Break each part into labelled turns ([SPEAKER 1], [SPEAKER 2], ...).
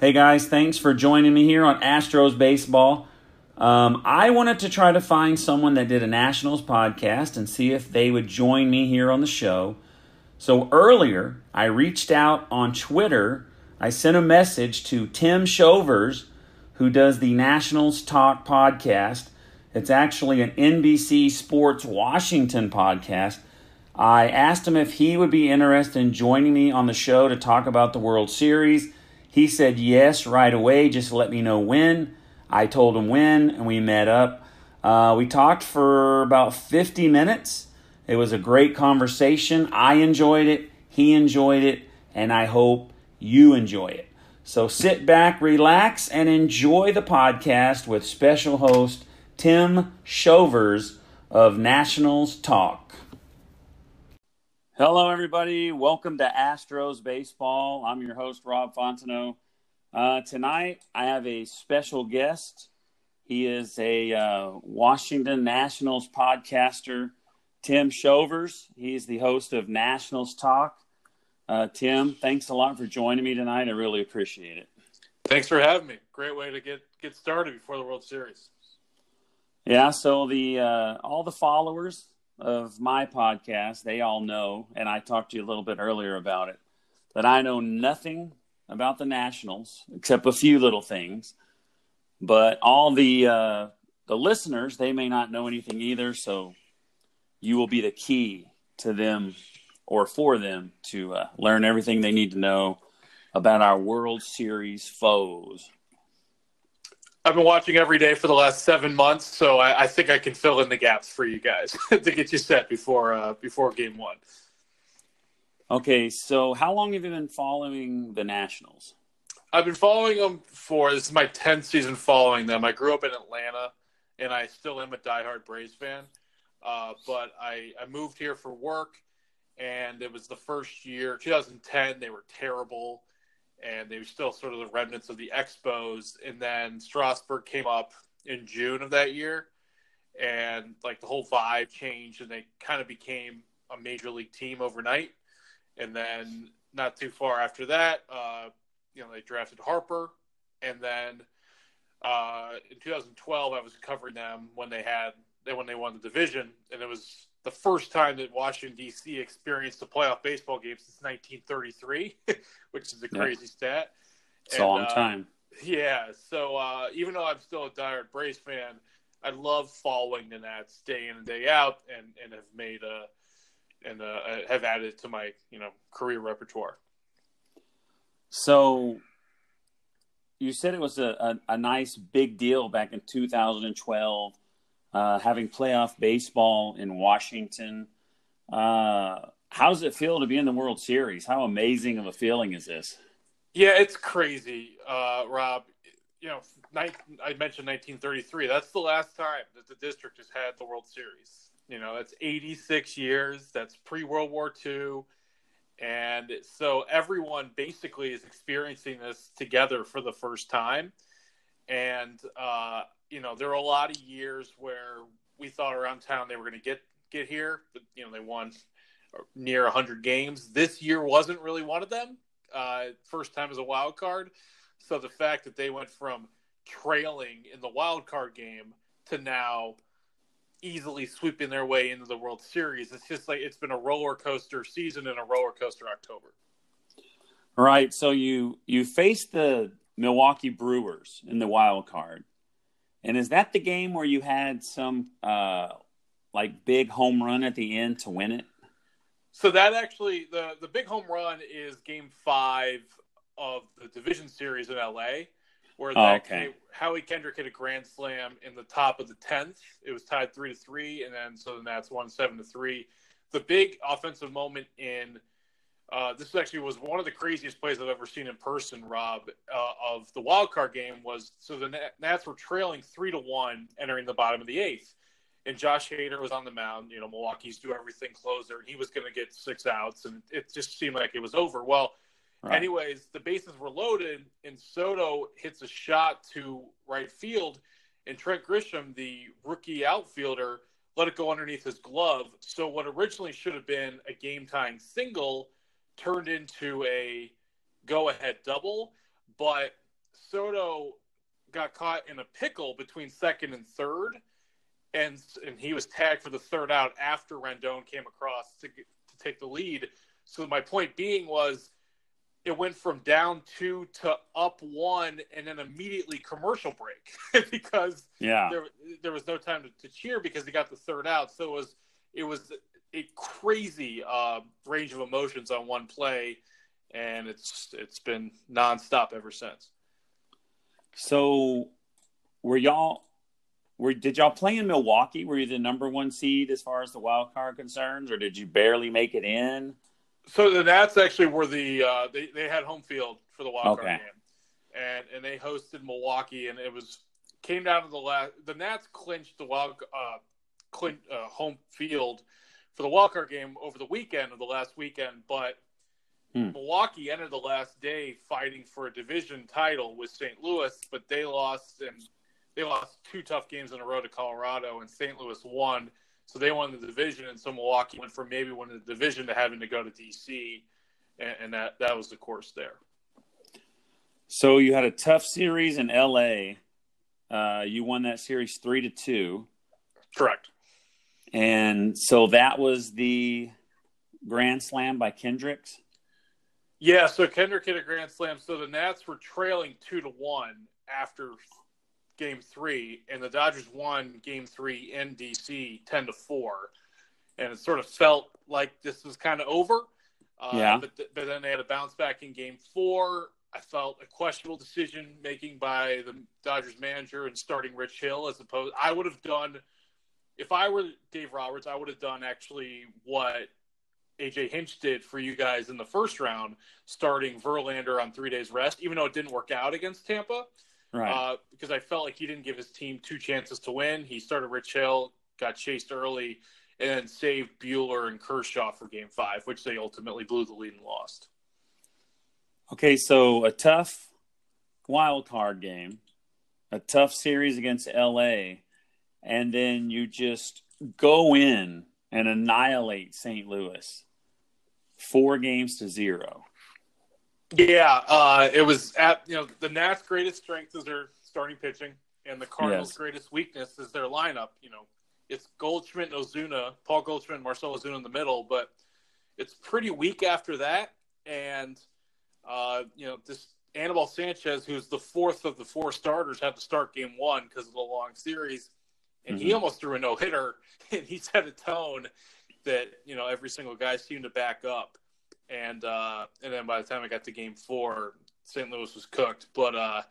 [SPEAKER 1] Hey guys, thanks for joining me here on Astros Baseball. Um, I wanted to try to find someone that did a Nationals podcast and see if they would join me here on the show. So earlier, I reached out on Twitter. I sent a message to Tim Shovers, who does the Nationals Talk podcast. It's actually an NBC Sports Washington podcast. I asked him if he would be interested in joining me on the show to talk about the World Series he said yes right away, just let me know when. I told him when, and we met up. Uh, we talked for about 50 minutes. It was a great conversation. I enjoyed it, he enjoyed it, and I hope you enjoy it. So sit back, relax, and enjoy the podcast with special host Tim Shovers of Nationals Talk. Hello, everybody. Welcome to Astros Baseball. I'm your host, Rob Fontenot. Uh, tonight, I have a special guest. He is a uh, Washington Nationals podcaster, Tim Shovers. He's the host of Nationals Talk. Uh, Tim, thanks a lot for joining me tonight. I really appreciate it.
[SPEAKER 2] Thanks for having me. Great way to get get started before the World Series.
[SPEAKER 1] Yeah, so the uh, all the followers of my podcast, they all know, and I talked to you a little bit earlier about it, that I know nothing about the Nationals except a few little things. But all the uh, the listeners, they may not know anything either. So you will be the key to them or for them to uh, learn everything they need to know about our World Series foes.
[SPEAKER 2] I've been watching every day for the last seven months, so I, I think I can fill in the gaps for you guys to get you set before uh, before game one.
[SPEAKER 1] Okay, so how long have you been following the Nationals?
[SPEAKER 2] I've been following them for this is my tenth season following them. I grew up in Atlanta, and I still am a diehard Braves fan. Uh, but I, I moved here for work, and it was the first year, 2010. They were terrible and they were still sort of the remnants of the Expos. And then Strasburg came up in June of that year, and like the whole vibe changed, and they kind of became a major league team overnight. And then not too far after that, uh, you know, they drafted Harper, and then uh, in 2012, I was covering them when they had when they won the division, and it was the first time that Washington D.C. experienced a playoff baseball game since 1933, which is a crazy stat.
[SPEAKER 1] It's and, a long uh, time.
[SPEAKER 2] Yeah, so uh, even though I'm still a diehard Braves fan, I love following the Nats day in and day out, and and have made a and uh, have added to my you know career repertoire.
[SPEAKER 1] So you said it was a, a, a nice big deal back in 2012 uh, having playoff baseball in Washington. Uh, how does it feel to be in the World Series? How amazing of a feeling is this?
[SPEAKER 2] Yeah, it's crazy, uh, Rob. You know, I mentioned 1933. That's the last time that the district has had the World Series. You know, that's 86 years. That's pre World War II. And so everyone basically is experiencing this together for the first time. And uh, you know, there were a lot of years where we thought around town they were going to get get here, but you know, they won near 100 games. This year wasn't really one of them. Uh, first time as a wild card. So the fact that they went from trailing in the wild card game to now easily sweeping their way into the World Series, it's just like it's been a roller coaster season and a roller coaster October.
[SPEAKER 1] Right. So you you faced the Milwaukee Brewers in the wild card And is that the game where you had some uh, like big home run at the end to win it?
[SPEAKER 2] So that actually the the big home run is Game Five of the division series in LA, where
[SPEAKER 1] Oh,
[SPEAKER 2] that
[SPEAKER 1] okay.
[SPEAKER 2] Howie Kendrick hit a grand slam in the top of the tenth. It was tied three to three, and then so then that's won seven to three. The big offensive moment in uh, this actually was one of the craziest plays I've ever seen in person, Rob, uh, of the wild card game was so the Nats were trailing three to one entering the bottom of the eighth. And Josh Hader was on the mound, you know, Milwaukee's do everything closer, and he was going to get six outs, and it just seemed like it was over. Well,
[SPEAKER 1] Right.
[SPEAKER 2] anyways, the bases were loaded, and Soto hits a shot to right field, and Trent Grisham, the rookie outfielder, let it go underneath his glove. So what originally should have been a game tying single turned into a go ahead double, but Soto got caught in a pickle between second and third, and and he was tagged for the third out after Rendon came across to get, to take the lead. So my point being was it went from down two to up one, and then immediately commercial break because
[SPEAKER 1] Yeah.
[SPEAKER 2] there there was no time to, to cheer because he got the third out. So it was it was a crazy uh, range of emotions on one play, and it's it's been nonstop ever since.
[SPEAKER 1] So, were y'all? Were did y'all play in Milwaukee? Were you the number one seed as far as the wild card concerns, or did you barely make it in?
[SPEAKER 2] So the Nats actually were the uh, they they had home field for the wild
[SPEAKER 1] Okay.
[SPEAKER 2] card game, and and they hosted Milwaukee, and it was came down to the last. The Nats clinched the wild uh, clin, uh, home field for the wild card game over the weekend of the last weekend, but
[SPEAKER 1] Hmm.
[SPEAKER 2] Milwaukee ended the last day fighting for a division title with St. Louis, but they lost and they lost two tough games in a row to Colorado, and St. Louis won. So they won the division, and so Milwaukee went from maybe winning the division to having to go to DC, and, and that that was the course there.
[SPEAKER 1] So you had a tough series in LA. Uh, you won that series three to two,
[SPEAKER 2] Correct.
[SPEAKER 1] And so that was the grand slam by Kendricks.
[SPEAKER 2] Yeah. So Kendrick hit a grand slam. So the Nats were trailing two to one after Game Three, and the Dodgers won Game Three in DC ten to four, and it sort of felt like this was kind of over. Uh,
[SPEAKER 1] Yeah.
[SPEAKER 2] But, th- but then they had a bounce back in Game Four. I felt a questionable decision making by the Dodgers manager and starting Rich Hill as opposed. I would have done if I were Dave Roberts. I would have done actually what AJ Hinch did for you guys in the first round, starting Verlander on three days rest, even though it didn't work out against Tampa,
[SPEAKER 1] Right.
[SPEAKER 2] uh, because I felt like he didn't give his team two chances to win. He started Rich Hill, got chased early, and then saved Buehler and Kershaw for Game Five, which they ultimately blew the lead and lost.
[SPEAKER 1] Okay, so a tough wild card game, a tough series against LA, and then you just go in and annihilate St. Louis. Four games to zero.
[SPEAKER 2] Yeah, uh, it was at you know the Nats' greatest strength is their starting pitching, and the Cardinals'
[SPEAKER 1] Yes.
[SPEAKER 2] greatest weakness is their lineup. You know, it's Goldschmidt and Ozuna, Paul Goldschmidt, and Marcelo Ozuna in the middle, but it's pretty weak after that. And uh, you know, this Anibal Sanchez, who's the fourth of the four starters, had to start Game One because of the long series, and he
[SPEAKER 1] Mhm.
[SPEAKER 2] almost threw a no hitter, and he set a tone that you know every single guy seemed to back up and uh, and then by the time I got to game four, St. Louis was cooked. But uh,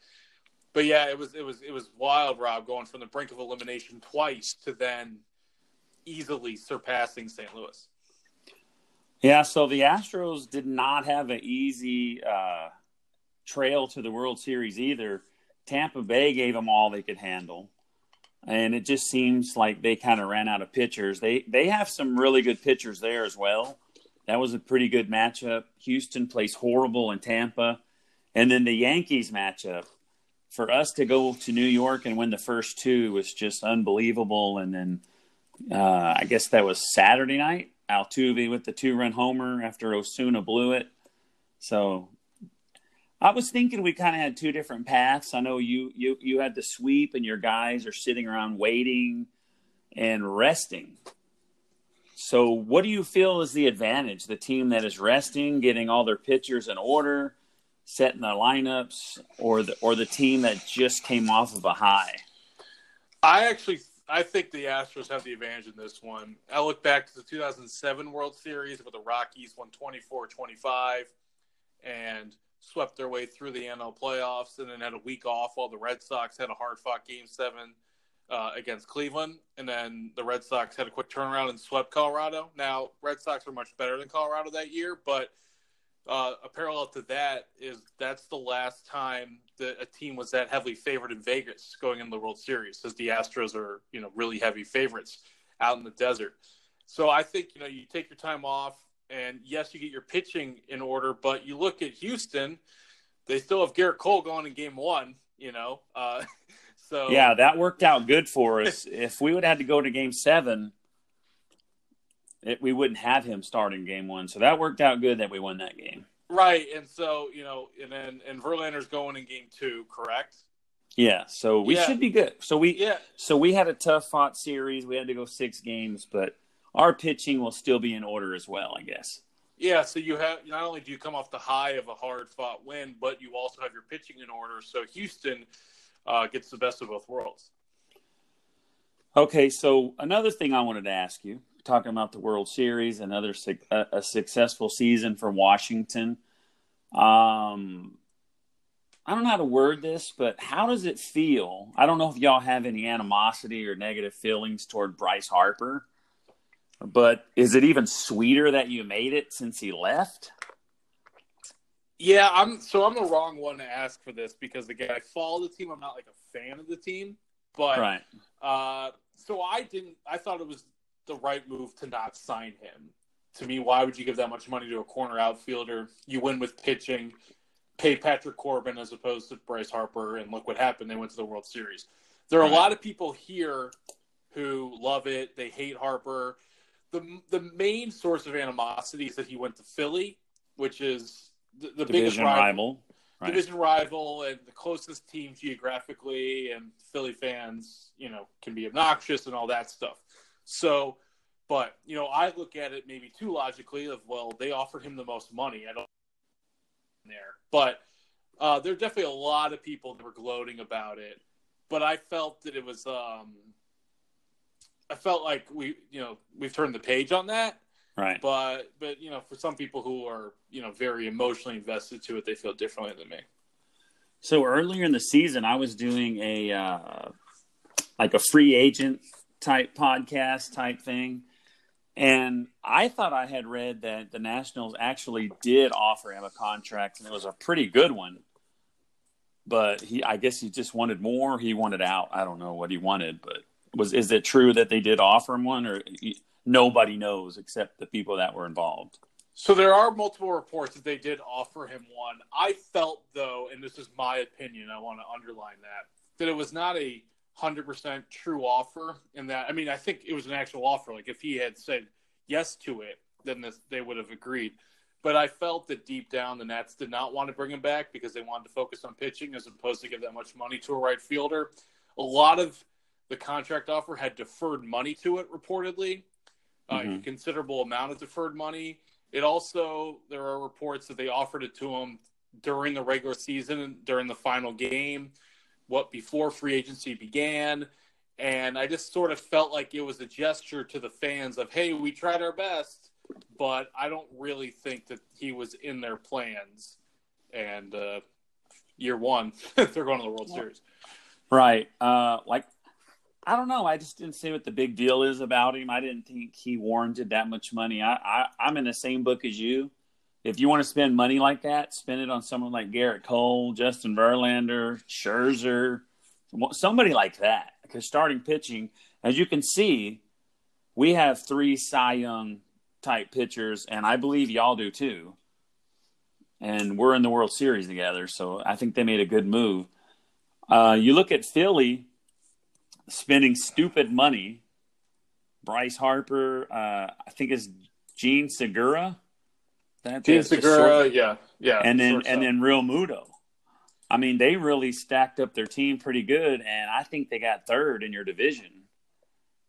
[SPEAKER 2] but yeah, it was it was it was wild, Rob, going from the brink of elimination twice to then easily surpassing St. Louis.
[SPEAKER 1] Yeah, so the Astros did not have an easy uh, trail to the World Series either. Tampa Bay gave them all they could handle, and it just seems like they kind of ran out of pitchers. They they have some really good pitchers there as well. That was a pretty good matchup. Houston plays horrible in Tampa, and then the Yankees matchup. For us to go to New York and win the first two was just unbelievable. And then uh, I guess that was Saturday night. Altuve with the two-run homer after Osuna blew it. So I was thinking we kind of had two different paths. I know you you you had the sweep, and your guys are sitting around waiting and resting. So, what do you feel is the advantage? The team that is resting, getting all their pitchers in order, setting the lineups, or the or the team that just came off of a high?
[SPEAKER 2] I actually I think the Astros have the advantage in this one. I look back to the 2007 World Series where the Rockies won 24-25 and swept their way through the NL playoffs and then had a week off while the Red Sox had a hard-fought game 7 uh, against Cleveland and then the Red Sox had a quick turnaround and swept Colorado. Now, Red Sox were much better than Colorado that year, but uh, a parallel to that is that's the last time that a team was that heavily favored in Vegas going into the World Series, because the Astros are you know really heavy favorites out in the desert. So I think you know you take your time off, and yes, you get your pitching in order, but you look at Houston, they still have Gerrit Cole going in Game One. You know, uh, so
[SPEAKER 1] yeah, that worked out good for us. if we would have had to go to Game Seven, it, we wouldn't have him starting game one. So that worked out good that we won that game.
[SPEAKER 2] Right, and so you know, and then and Verlander's going in game two, correct?
[SPEAKER 1] Yeah, so we
[SPEAKER 2] Yeah.
[SPEAKER 1] should be good. So we
[SPEAKER 2] Yeah,
[SPEAKER 1] so we had a tough fought series. We had to go six games, but our pitching will still be in order as well, I guess.
[SPEAKER 2] yeah. So you have not only do you come off the high of a hard fought win, but you also have your pitching in order. So Houston uh, gets the best of both worlds.
[SPEAKER 1] Okay, so another thing I wanted to ask you, talking about the World Series, another a successful season for Washington. Um, I don't know how to word this, but how does it feel? I don't know if y'all have any animosity or negative feelings toward Bryce Harper, but is it even sweeter that you made it since he left?
[SPEAKER 2] Yeah, I'm so I'm the wrong one to ask for this because again, I follow the team. I'm not like a fan of the team, but
[SPEAKER 1] Right.
[SPEAKER 2] Uh, so I didn't. I thought it was the right move to not sign him. To me, why would you give that much money to a corner outfielder? You win with pitching, pay Patrick Corbin as opposed to Bryce Harper, and look what happened. They went to the World Series. There are
[SPEAKER 1] Right.
[SPEAKER 2] a lot of people here who love it. They hate Harper. The The main source of animosity is that he went to Philly, which is the, the biggest rival
[SPEAKER 1] rival. Right.
[SPEAKER 2] division rival and the closest team geographically and Philly fans, you know, can be obnoxious and all that stuff. So, but you know, I look at it maybe too logically of well, they offered him the most money. I don't there, but uh, there are definitely a lot of people that were gloating about it. But I felt that it was, um, I felt like we, you know, we've turned the page on that
[SPEAKER 1] Right.
[SPEAKER 2] but but you know for some people who are you know very emotionally invested to it they feel differently than me
[SPEAKER 1] So earlier in the season, I was doing a uh, like a free agent type podcast type thing, and I thought I had read that the Nationals actually did offer him a contract, and it was a pretty good one. But he, I guess, he just wanted more. He wanted out. I don't know what he wanted, but was is it true that they did offer him one, or nobody knows except the people that were involved?
[SPEAKER 2] so there are multiple reports that they did offer him one. I felt though and this is my opinion i want to underline that that it was not a 100% true offer and that i mean i think it was an actual offer like if he had said yes to it then this, they would have agreed. But i felt that deep down the Nats did not want to bring him back because they wanted to focus on pitching as opposed to give that much money to a right fielder. A lot of the contract offer had deferred money to it reportedly uh,
[SPEAKER 1] Mhm.
[SPEAKER 2] a considerable amount of deferred money it also there are reports that they offered it to him during the regular season, during the final game, what before free agency began, and I just sort of felt like it was a gesture to the fans of, "Hey, we tried our best," but I don't really think that he was in their plans. And uh, year one, they're going to the World Series.
[SPEAKER 1] Right. Uh, like, I don't know. I just didn't see what the big deal is about him. I didn't think he warranted that much money. I, I I'm in the same book as you. If you want to spend money like that, spend it on someone like Gerrit Cole, Justin Verlander, Scherzer, somebody like that. Because starting pitching, as you can see, we have three Cy Young type pitchers, and I believe y'all do too. And we're in the World Series together, so I think they made a good move. Uh, you look at Philly spending stupid money. Bryce Harper, uh, I think it's Jean Segura. That, Jean
[SPEAKER 2] Segura,
[SPEAKER 1] short-
[SPEAKER 2] yeah, yeah,
[SPEAKER 1] and then and then Realmuto. I mean, they really stacked up their team pretty good, and I think they got third in your division.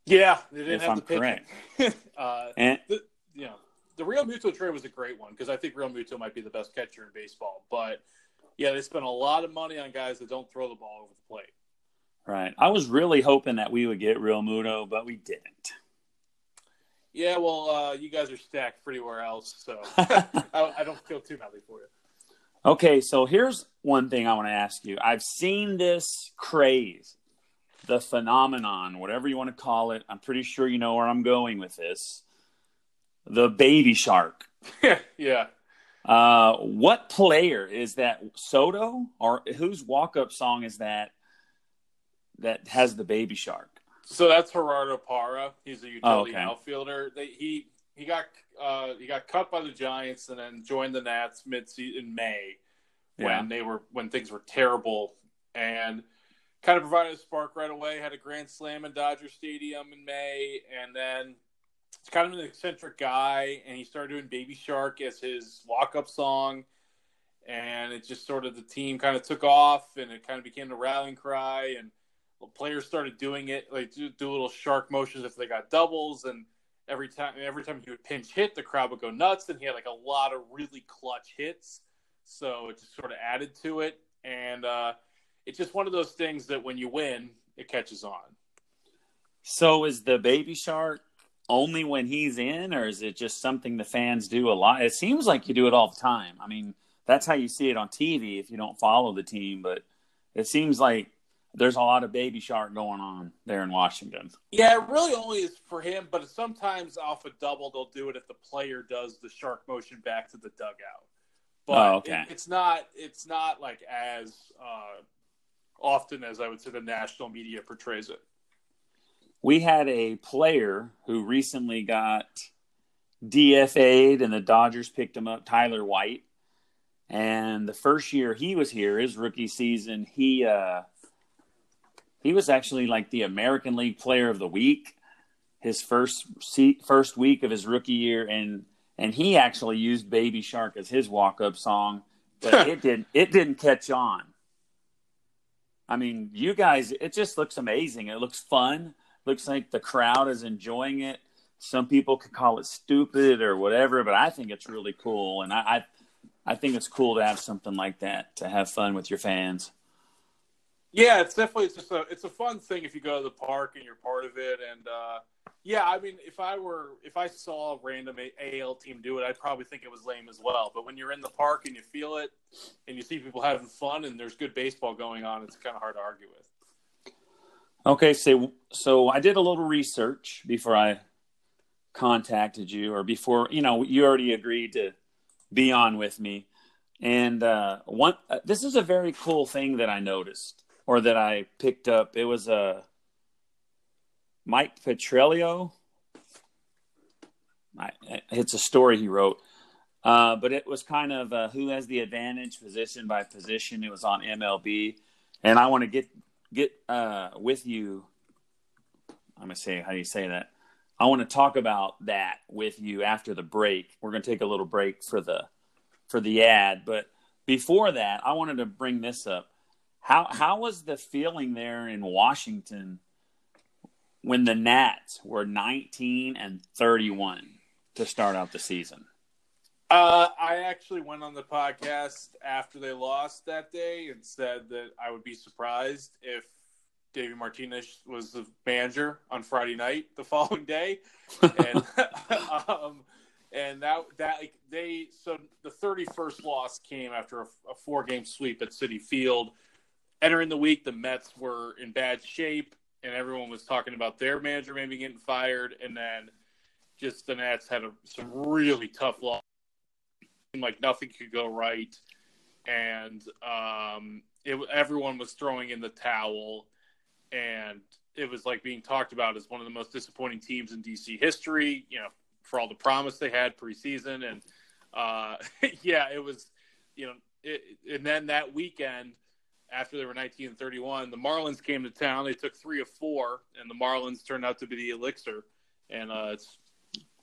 [SPEAKER 2] yeah, they didn't
[SPEAKER 1] if
[SPEAKER 2] have
[SPEAKER 1] I'm
[SPEAKER 2] the
[SPEAKER 1] correct.
[SPEAKER 2] uh,
[SPEAKER 1] And
[SPEAKER 2] the, you know, the Realmuto trade was a great one because I think Realmuto might be the best catcher in baseball. But yeah, they spent a lot of money on guys that don't throw the ball over the plate.
[SPEAKER 1] Right. I was really hoping that we would get Realmuto, but we didn't.
[SPEAKER 2] Yeah, well, uh, you guys are stacked pretty well else, so I, I, don't feel too badly for you.
[SPEAKER 1] Okay, so here's one thing I want to ask you. I've seen this craze, the phenomenon, whatever you want to call it. I'm pretty sure you know where I'm going with this. The baby shark.
[SPEAKER 2] yeah.
[SPEAKER 1] Uh, what player is that? Soto or whose walk-up song is that? That has the baby shark.
[SPEAKER 2] So that's Gerardo Parra. He's a utility oh, okay. outfielder. They, he he got uh, he got cut by the Giants and then joined the Nats mid in May when yeah. they were when things were terrible and kind of provided a spark right away. Had a grand slam in Dodger Stadium in May, and then it's kind of an eccentric guy, and he started doing Baby Shark as his walk up song. And it just sort of the team kind of took off, and it kind of became the rallying cry. And players started doing it, like do, do little shark motions if they got doubles, and every time every time he would pinch hit, the crowd would go nuts, and he had like a lot of really clutch hits, so it just sort of added to it, and uh, it's just one of those things that when you win, it catches on.
[SPEAKER 1] So is the baby shark only when he's in, or is it just something the fans do a lot? It seems like you do it all the time. I mean, that's how you see it on TV if you don't follow the team, but it seems like there's a lot of baby shark going on there in Washington.
[SPEAKER 2] Yeah, it really only is for him, but sometimes off a double they'll do it if the player does the shark motion back to the dugout. But oh, okay. It, it's not it's not like as uh, often as I would say the national media portrays it.
[SPEAKER 1] We had a player who recently got DFA'd and the Dodgers picked him up, Tyler White. And the first year he was here, his rookie season, he uh, he was actually like the American League Player of the Week his first first week of his rookie year, and and he actually used Baby Shark as his walk up song, but it didn't it didn't catch on. I mean, you guys, it just looks amazing. It looks fun. Looks like the crowd is enjoying it. Some people could call it stupid or whatever, but I think it's really cool, and I, I, I think it's cool to have something like that to have fun with your fans.
[SPEAKER 2] Yeah, it's definitely it's just a it's a fun thing if you go to the park and you're part of it. And uh, yeah, I mean, if I were if I saw a random AL team do it, I'd probably think it was lame as well. But when you're in the park and you feel it, and you see people having fun and there's good baseball going on, it's kind of hard to argue with.
[SPEAKER 1] Okay, so so I did a little research before I contacted you, or before you know you already agreed to be on with me. And uh, one, uh, this is a very cool thing that I noticed or that I picked up. It was a uh, Mike Petriello. it's a story he wrote, uh, but it was kind of uh, who has the advantage position by position. It was on MLB, and I want to get get uh, with you. I'm gonna say how do you say that? I want to talk about that with you after the break. We're gonna take a little break for the for the ad, but before that, I wanted to bring this up. How how was the feeling there in Washington when the Nats were 19 and 31 to start out the season?
[SPEAKER 2] Uh, I actually went on the podcast after they lost that day and said that I would be surprised if Davey Martinez was the manager on Friday night the following day, and um, and that that like, they so the thirty first loss came after a, a four game sweep at Citi Field entering the week, the Mets were in bad shape, and everyone was talking about their manager maybe getting fired, and then just the Nats had a, some really tough loss. Like nothing could go right, and um, it, everyone was throwing in the towel, and it was like being talked about as one of the most disappointing teams in DC history. You know, for all the promise they had preseason, and uh, yeah, it was. You know, it, and then that weekend after they were 19 and 31, the Marlins came to town. They took three of four, and the Marlins turned out to be the elixir. And uh, it's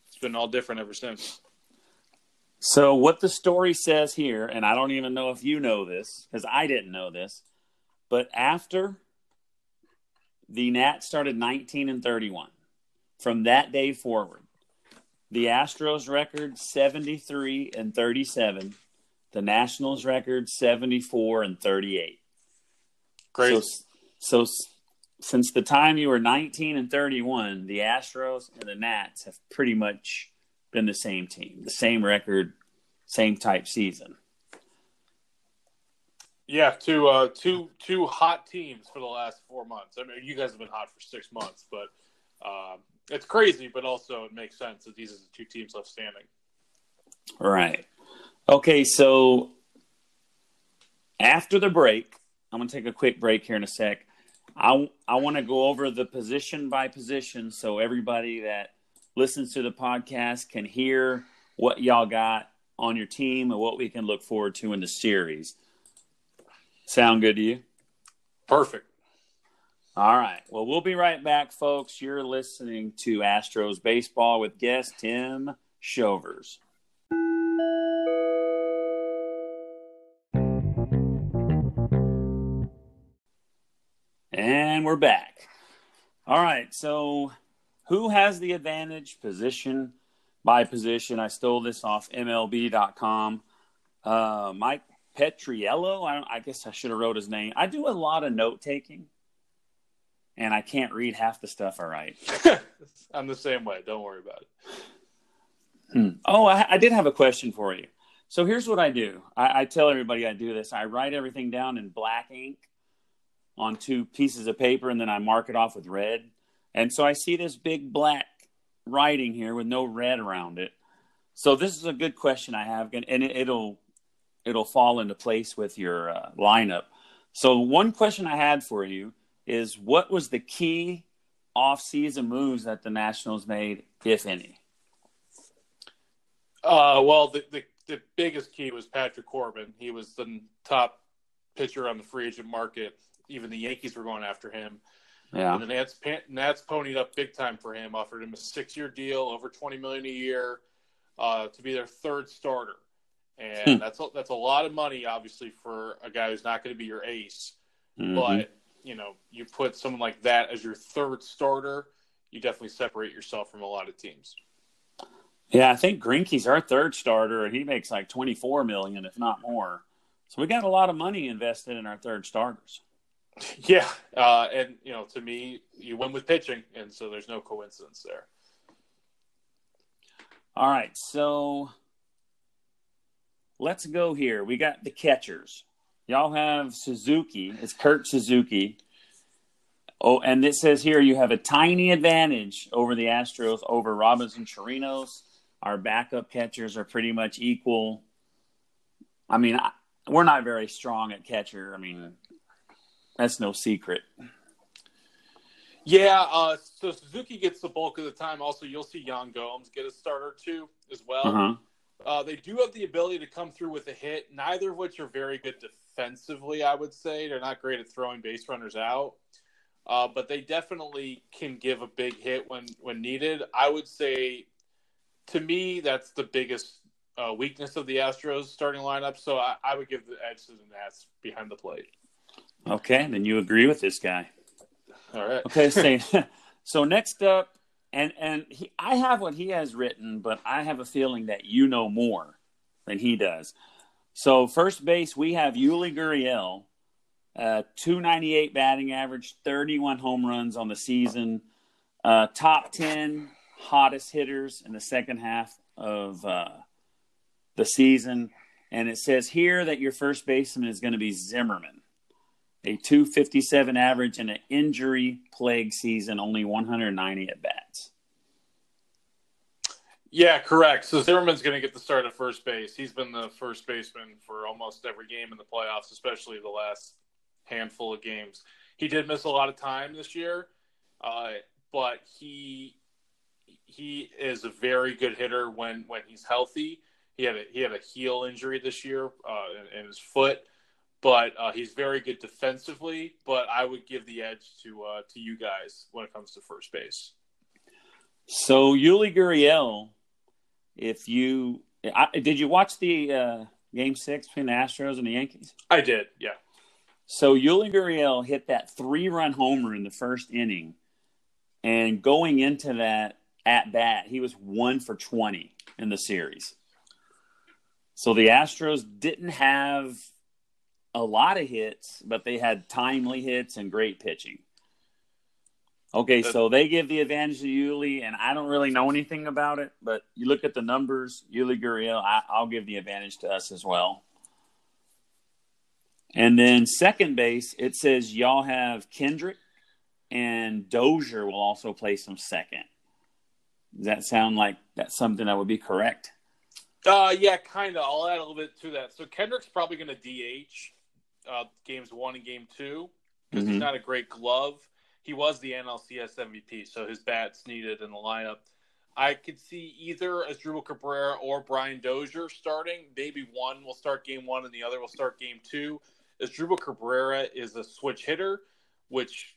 [SPEAKER 2] it's been all different ever since.
[SPEAKER 1] So what the story says here, and I don't even know if you know this because I didn't know this, but after the Nats started 19 and 31, from that day forward, the Astros record 73 and 37, the Nationals record 74 and 38.
[SPEAKER 2] Great.
[SPEAKER 1] So, so since the time you were 19 and 31, the Astros and the Nats have pretty much been the same team, the same record, same type season.
[SPEAKER 2] Yeah, two uh, two two hot teams for the last four months. I mean, you guys have been hot for six months, but um, it's crazy. But also, it makes sense that these are the two teams left standing.
[SPEAKER 1] Right. Okay, so after the break, I'm going to take a quick break here in a sec. I, I want to go over the position by position so everybody that listens to the podcast can hear what y'all got on your team and what we can look forward to in the series. Sound good to you?
[SPEAKER 2] Perfect.
[SPEAKER 1] All right. Well, we'll be right back, folks. You're listening to Astros Baseball with guest Tim Shovers. We're back. All right. So, who has the advantage position by position? I stole this off MLB.com. Uh, Mike Petriello. I, I guess I should have wrote his name. I do a lot of note taking, and I can't read half the stuff I write.
[SPEAKER 2] I'm the same way. Don't worry about it.
[SPEAKER 1] Hmm. Oh, I, I, did have a question for you. So here's what I do. I, I, tell everybody I do this. I write everything down in black ink on two pieces of paper, and then I mark it off with red. And so I see this big black writing here with no red around it. So this is a good question I have, and it, will it'll fall into place with your uh, lineup. So one question I had for you is, what was the key off-season moves that the Nationals made, if any?
[SPEAKER 2] Uh, well, the, the, the biggest key was Patrick Corbin. He was the top pitcher on the free agent market. Even the Yankees were going after him.
[SPEAKER 1] Yeah.
[SPEAKER 2] And the Nats, Nats ponied up big time for him, offered him a six year deal, over twenty million a year, uh, to be their third starter. And hmm. that's a, that's a lot of money, obviously, for a guy who's not going to be your ace. Mm-hmm. But you know, you put someone like that as your third starter, you definitely separate yourself from a lot of teams.
[SPEAKER 1] Yeah, I think Greinke's our third starter, and he makes like twenty four million, if not more. So we got a lot of money invested in our third starters.
[SPEAKER 2] Yeah, uh, and you know, to me, you win with pitching, and so there's no coincidence there.
[SPEAKER 1] All right, so let's go here. We got the catchers. Y'all have Suzuki. It's Kurt Suzuki. Oh, and it says here you have a tiny advantage over the Astros over Robinson Chirinos our backup catchers are pretty much equal. I mean, I, we're not very strong at catcher. I mean, that's no secret.
[SPEAKER 2] Yeah, uh, so Suzuki gets the bulk of the time. Also, you'll see Yan Gomes get a starter too as well.
[SPEAKER 1] Uh-huh.
[SPEAKER 2] Uh, they do have the ability to come through with a hit, neither of which are very good defensively. I would say they're not great at throwing base runners out, uh, but they definitely can give a big hit when when needed. I would say to me, that's the biggest uh, weakness of the Astros starting lineup. So I, I, would give the edge to the Nats behind the plate.
[SPEAKER 1] Okay, then you agree with this guy.
[SPEAKER 2] All right.
[SPEAKER 1] Okay, so, so next up, and and he, I have what he has written, but I have a feeling that you know more than he does. So first base, we have Yuli Gurriel, uh, 298 batting average, 31 home runs on the season, uh, top 10 hottest hitters in the second half of uh, the season. And it says here that your first baseman is going to be Zimmerman, a 257 average in an injury plague season, only 190 at bats.
[SPEAKER 2] Yeah, correct. So Zimmerman's going to get the start at first base. He's been the first baseman for almost every game in the playoffs, especially the last handful of games. He did miss a lot of time this year, uh, but he he is a very good hitter when when he's healthy. He had a he had a heel injury this year uh, in, in, his foot, but uh, he's very good defensively. But I would give the edge to uh, to you guys when it comes to first base.
[SPEAKER 1] So Yuli Gurriel, if you I, did you watch the uh, game six between the Astros and the Yankees?
[SPEAKER 2] I did, yeah.
[SPEAKER 1] So Yuli Gurriel hit that three run homer in the first inning, and going into that at bat. He was one for 20 in the series. So the Astros didn't have a lot of hits, but they had timely hits and great pitching. Okay, so they give the advantage to Yuli, and I don't really know anything about it, but you look at the numbers, Yuli Gurriel, I, I'll give the advantage to us as well. And then second base, it says y'all have Kendrick, and Dozier will also play some second. Does that sound like that's something that would be correct?
[SPEAKER 2] Uh, yeah, kind of. I'll add a little bit to that. So Kendrick's probably going to DH uh, games one and game two because
[SPEAKER 1] Mhm.
[SPEAKER 2] he's not a great glove. He was the NLCS MVP, so his bat's needed in the lineup. I could see either Asdrubal Cabrera or Brian Dozier starting. Maybe one will start game one and the other will start game two. Asdrubal Cabrera is a switch hitter, which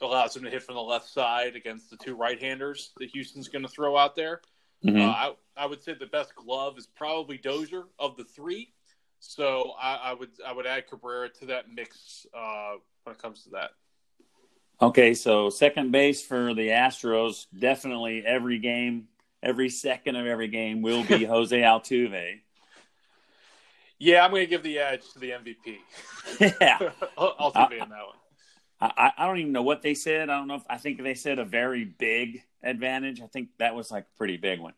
[SPEAKER 2] allows him to hit from the left side against the two right-handers that Houston's going to throw out there.
[SPEAKER 1] Mhm.
[SPEAKER 2] Uh, I, I would say the best glove is probably Dozier of the three. So I, I would I would add Cabrera to that mix uh, when it comes to that.
[SPEAKER 1] Okay, so second base for the Astros, definitely every game, every second of every game will be Jose Altuve.
[SPEAKER 2] Yeah, I'm going to give the edge to the MVP.
[SPEAKER 1] yeah.
[SPEAKER 2] I'll, I'll in that one.
[SPEAKER 1] I, I don't even know what they said. I don't know if I think they said a very big advantage. I think that was like a pretty big one.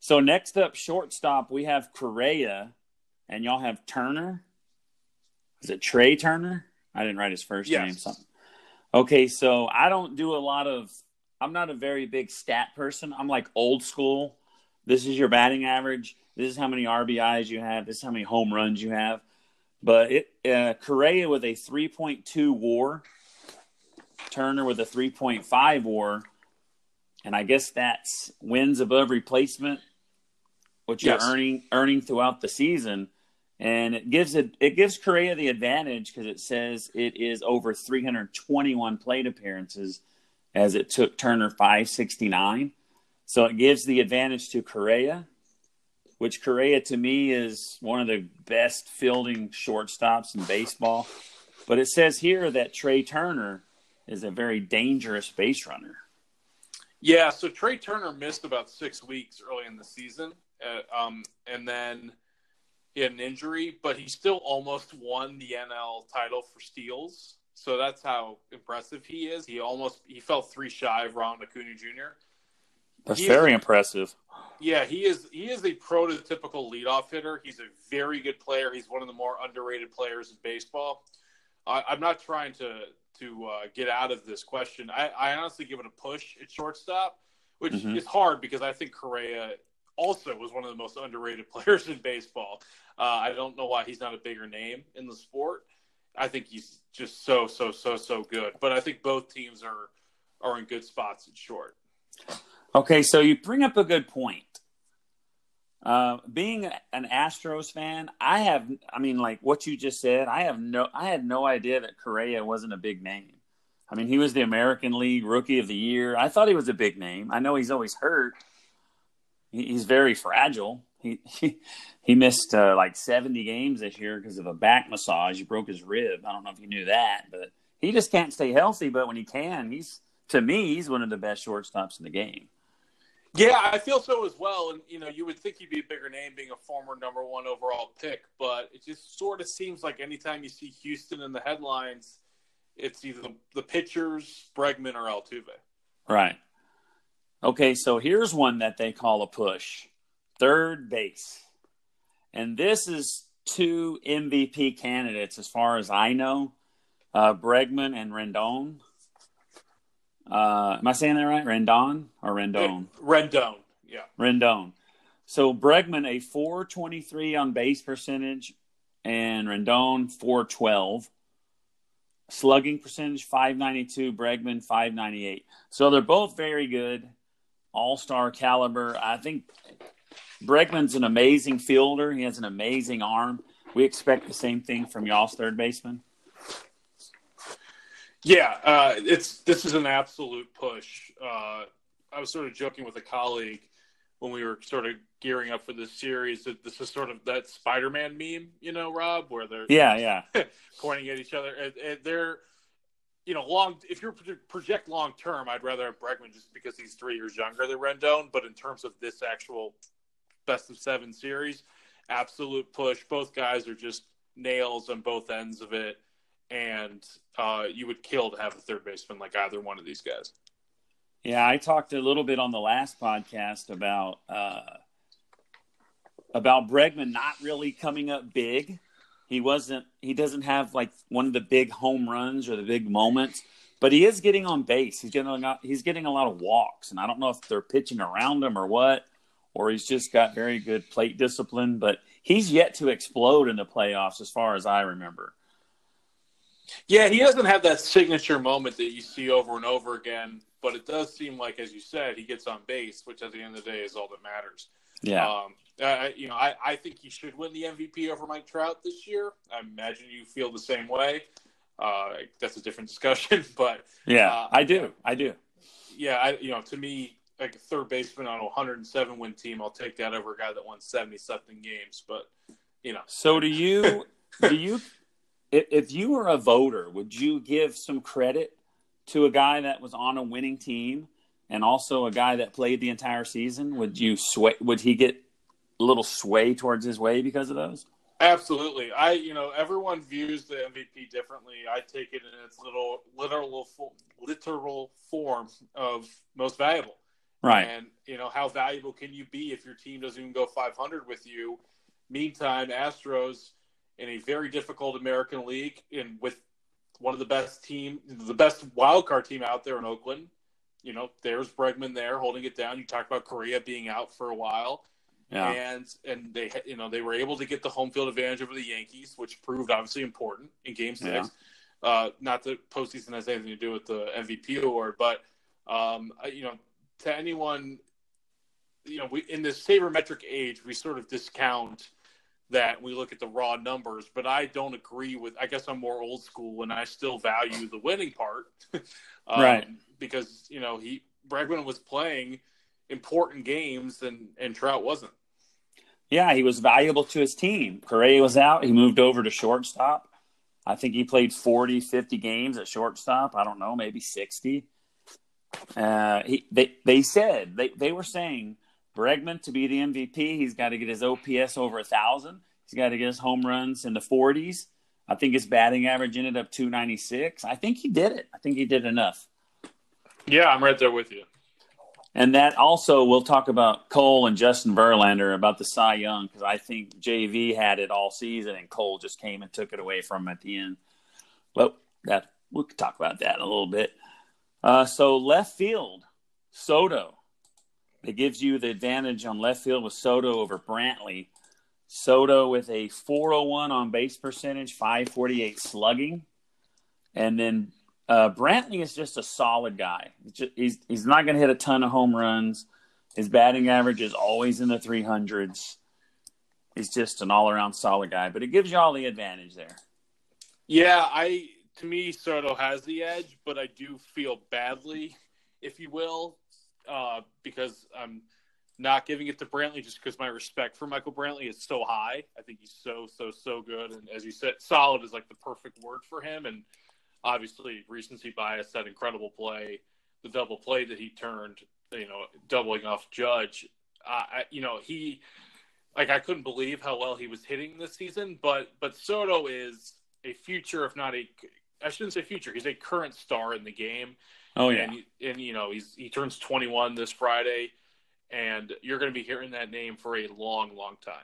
[SPEAKER 1] So next up, shortstop, we have Correa, and y'all have Turner. Is it Trea Turner? I didn't write his first
[SPEAKER 2] Yes.
[SPEAKER 1] name. Something. Okay, so I don't do a lot of. I'm not a very big stat person. I'm like old school. This is your batting average. This is how many RBIs you have. This is how many home runs you have. But it uh, Correa with a 3.2 WAR, Turner with a 3.5 WAR, and I guess that's wins above replacement, which
[SPEAKER 2] Yes.
[SPEAKER 1] you're earning earning throughout the season, and it gives it it gives Correa the advantage because it says it is over 321 plate appearances, as it took Turner 569. So it gives the advantage to Correa which Correa to me is one of the best fielding shortstops in baseball. But it says here that Trea Turner is a very dangerous base runner.
[SPEAKER 2] Yeah, so Trea Turner missed about six weeks early in the season, uh, um, and then he had an injury, but he still almost won the NL title for steals. So that's how impressive he is. He almost he fell three shy of Ron Acuna Jr.
[SPEAKER 1] That's
[SPEAKER 2] He-
[SPEAKER 1] very impressive.
[SPEAKER 2] Yeah, he is. He is a prototypical leadoff hitter. He's a very good player. He's one of the more underrated players in baseball. I, I'm not trying to to uh, get out of this question. I, I honestly give it a push at shortstop, which
[SPEAKER 1] Mhm.
[SPEAKER 2] is hard because I think Correa also was one of the most underrated players in baseball. Uh, I don't know why he's not a bigger name in the sport. I think he's just so so so so good. But I think both teams are are in good spots at short.
[SPEAKER 1] Okay, so you bring up a good point. Uh, being an Astros fan, I have, I mean, like what you just said, I have no, I had no idea that Correa wasn't a big name. I mean, he was the American League Rookie of the Year. I thought he was a big name. I know he's always hurt. He, he's very fragile. He he, he missed uh, like seventy games this year because of a back massage. He broke his rib. I don't know if you knew that, but he just can't stay healthy. But when he can, he's to me, he's one of the best shortstops in the game.
[SPEAKER 2] Yeah, I feel so as well. And you know, you would think he'd be a bigger name being a former number one overall pick, but it just sort of seems like anytime you see Houston in the headlines, it's either the, the pitchers, Bregman, or Altuve.
[SPEAKER 1] Right. Okay, so here's one that they call a push third base. And this is two MVP candidates, as far as I know uh, Bregman and Rendon. Uh, am I saying that right? Rendon or Rendon?
[SPEAKER 2] Rendon, yeah.
[SPEAKER 1] Rendon. So Bregman, a 423 on base percentage, and Rendon, 412. Slugging percentage, 592. Bregman, 598. So they're both very good, all star caliber. I think Bregman's an amazing fielder. He has an amazing arm. We expect the same thing from y'all's third baseman.
[SPEAKER 2] Yeah, uh, it's this is an absolute push. Uh, I was sort of joking with a colleague when we were sort of gearing up for this series that this is sort of that Spider-Man meme, you know, Rob, where they're
[SPEAKER 1] Yeah, yeah.
[SPEAKER 2] pointing at each other. And, and they're, you know, long. If you're project long term, I'd rather have Bregman just because he's three years younger than Rendon. But in terms of this actual best of seven series, absolute push. Both guys are just nails on both ends of it. and uh, you would kill to have a third baseman like either one of these guys.
[SPEAKER 1] Yeah, I talked a little bit on the last podcast about uh, about Bregman not really coming up big. He wasn't. He doesn't have like one of the big home runs or the big moments, but he is getting on base. He's getting a lot, he's getting a lot of walks, and I don't know if they're pitching around him or what, or he's just got very good plate discipline. But he's yet to explode in the playoffs, as far as I remember.
[SPEAKER 2] Yeah, he doesn't have that signature moment that you see over and over again, but it does seem like, as you said, he gets on base, which at the end of the day is all that matters.
[SPEAKER 1] Yeah.
[SPEAKER 2] Um, uh, you know, I, I think he should win the MVP over Mike Trout this year. I imagine you feel the same way. Uh, that's a different discussion, but
[SPEAKER 1] yeah,
[SPEAKER 2] uh,
[SPEAKER 1] I do. I do.
[SPEAKER 2] Yeah, I, you know, to me, like a third baseman on a 107 win team, I'll take that over a guy that won 70 something games. But you know,
[SPEAKER 1] so do you? do you? If you were a voter, would you give some credit to a guy that was on a winning team and also a guy that played the entire season? Would you sway? Would he get little sway towards his way because of those?
[SPEAKER 2] Absolutely. I, you know, everyone views the MVP differently. I take it in its little literal literal form of most valuable.
[SPEAKER 1] Right.
[SPEAKER 2] And you know, how valuable can you be if your team doesn't even go 500 with you? Meantime, Astros in a very difficult American League, and with one of the best team, the best wild card team out there in Oakland. You know, there's Bregman there holding it down. You talked about Correa being out for a while,
[SPEAKER 1] yeah.
[SPEAKER 2] and and they you know they were able to get the home field advantage over the Yankees, which proved obviously important in Game Six. Yeah. Uh, not that postseason has anything to do with the MVP award, but um, you know, to anyone, you know, we in this sabermetric age, we sort of discount that we look at the raw numbers, but I don't agree with. I guess I'm more old school, and I still value the winning part,
[SPEAKER 1] um, right?
[SPEAKER 2] Because you know he Bregman was playing important games, and and Trout wasn't.
[SPEAKER 1] Yeah, he was valuable to his team. Correa was out; he moved over to shortstop. I think he played 40, 50 games at shortstop. I don't know, maybe 60. Uh, he, they, they said, they, they were saying Bregman to be the MVP, he's got to get his OPS over a thousand. He's got to get his home runs in the 40s. I think his batting average ended up 296. I think he did it. I think he did enough.
[SPEAKER 2] Yeah, I'm right there with you.
[SPEAKER 1] And that also, we'll talk about Cole and Justin Verlander about the Cy Young because I think JV had it all season and Cole just came and took it away from him at the end. But that we could talk about that in a little bit. Uh, so left field, Soto. It gives you the advantage on left field with Soto over Brantley. Soto with a 401 on base percentage, 548 slugging. And then uh, Brantley is just a solid guy. Just, he's, he's not going to hit a ton of home runs. His batting average is always in the 300s. He's just an all around solid guy, but it gives you all the advantage there.
[SPEAKER 2] Yeah, I to me Soto has the edge, but I do feel badly, if you will, uh, because I'm not giving it to Brantley just because my respect for Michael Brantley is so high. I think he's so so so good, and as you said, solid is like the perfect word for him. And obviously, recency bias, that incredible play, the double play that he turned, you know, doubling off Judge. Uh, I, you know, he like I couldn't believe how well he was hitting this season, but but Soto is a future, if not a I shouldn't say future. He's a current star in the game.
[SPEAKER 1] Oh yeah,
[SPEAKER 2] and, and you know he's he turns 21 this Friday, and you're going to be hearing that name for a long, long time.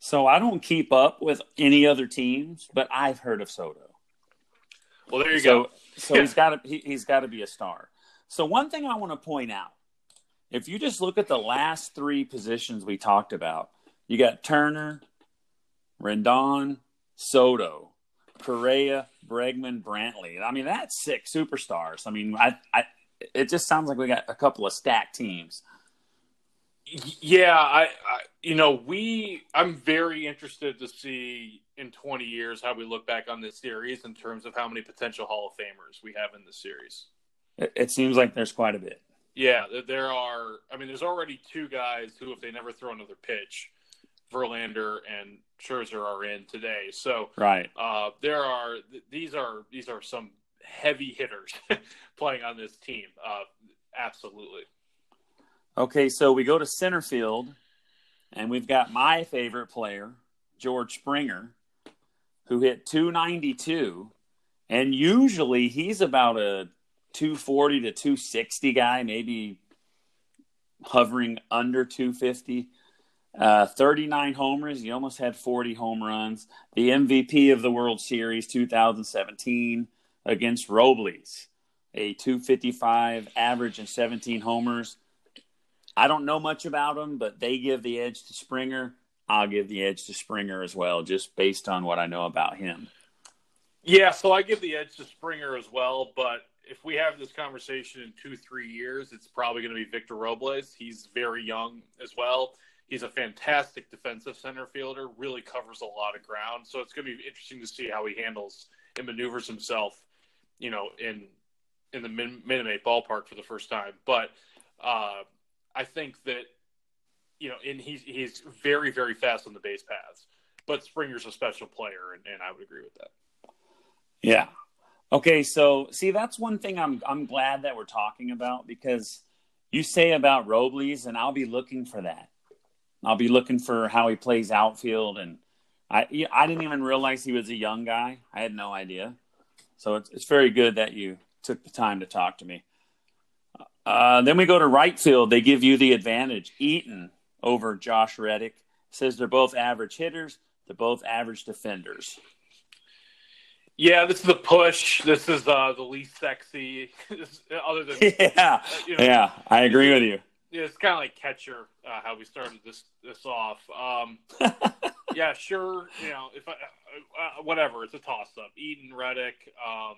[SPEAKER 1] So I don't keep up with any other teams, but I've heard of Soto.
[SPEAKER 2] Well, there you
[SPEAKER 1] so,
[SPEAKER 2] go.
[SPEAKER 1] so he's got to he, he's got to be a star. So one thing I want to point out, if you just look at the last three positions we talked about, you got Turner, Rendon, Soto, Correa, Bregman, Brantley. I mean, that's six superstars. I mean, I, I, it just sounds like we got a couple of stacked teams.
[SPEAKER 2] Yeah, I, I, you know, we, I'm very interested to see in 20 years how we look back on this series in terms of how many potential Hall of Famers we have in this series.
[SPEAKER 1] It, it seems like there's quite a bit.
[SPEAKER 2] Yeah, there are. I mean, there's already two guys who, if they never throw another pitch, Verlander and Scherzer are in today. So
[SPEAKER 1] right,
[SPEAKER 2] uh, there are these are these are some heavy hitters playing on this team. Uh, absolutely.
[SPEAKER 1] Okay, so we go to center field, and we've got my favorite player, George Springer, who hit 292 And usually he's about a 240 to 260 guy, maybe hovering under 250. Uh, 39 homers. He almost had 40 home runs. The MVP of the World Series 2017 against Robles, a 255 average and 17 homers. I don't know much about him, but they give the edge to Springer. I'll give the edge to Springer as well, just based on what I know about him.
[SPEAKER 2] Yeah, so I give the edge to Springer as well, but if we have this conversation in two, three years, it's probably going to be Victor Robles. He's very young as well. He's a fantastic defensive center fielder, really covers a lot of ground. So it's going to be interesting to see how he handles and maneuvers himself, you know, in in the min- Minute Maid ballpark for the first time. But uh, I think that, you know, and he's he's very very fast on the base paths. But Springer's a special player, and, and I would agree with that.
[SPEAKER 1] Yeah. Okay, so see that's one thing I'm I'm glad that we're talking about because you say about Robles and I'll be looking for that. I'll be looking for how he plays outfield and I I didn't even realize he was a young guy. I had no idea. So it's it's very good that you took the time to talk to me. Uh, then we go to right field. They give you the advantage. Eaton over Josh Reddick says they're both average hitters. They're both average defenders.
[SPEAKER 2] Yeah, this is a push. This is uh, the least sexy, other than
[SPEAKER 1] yeah, you know, yeah. I agree with you.
[SPEAKER 2] Yeah, it's kind of like catcher uh, how we started this this off. Um, yeah, sure. You know, if I, uh, whatever, it's a toss up. Eaton Reddick. Um,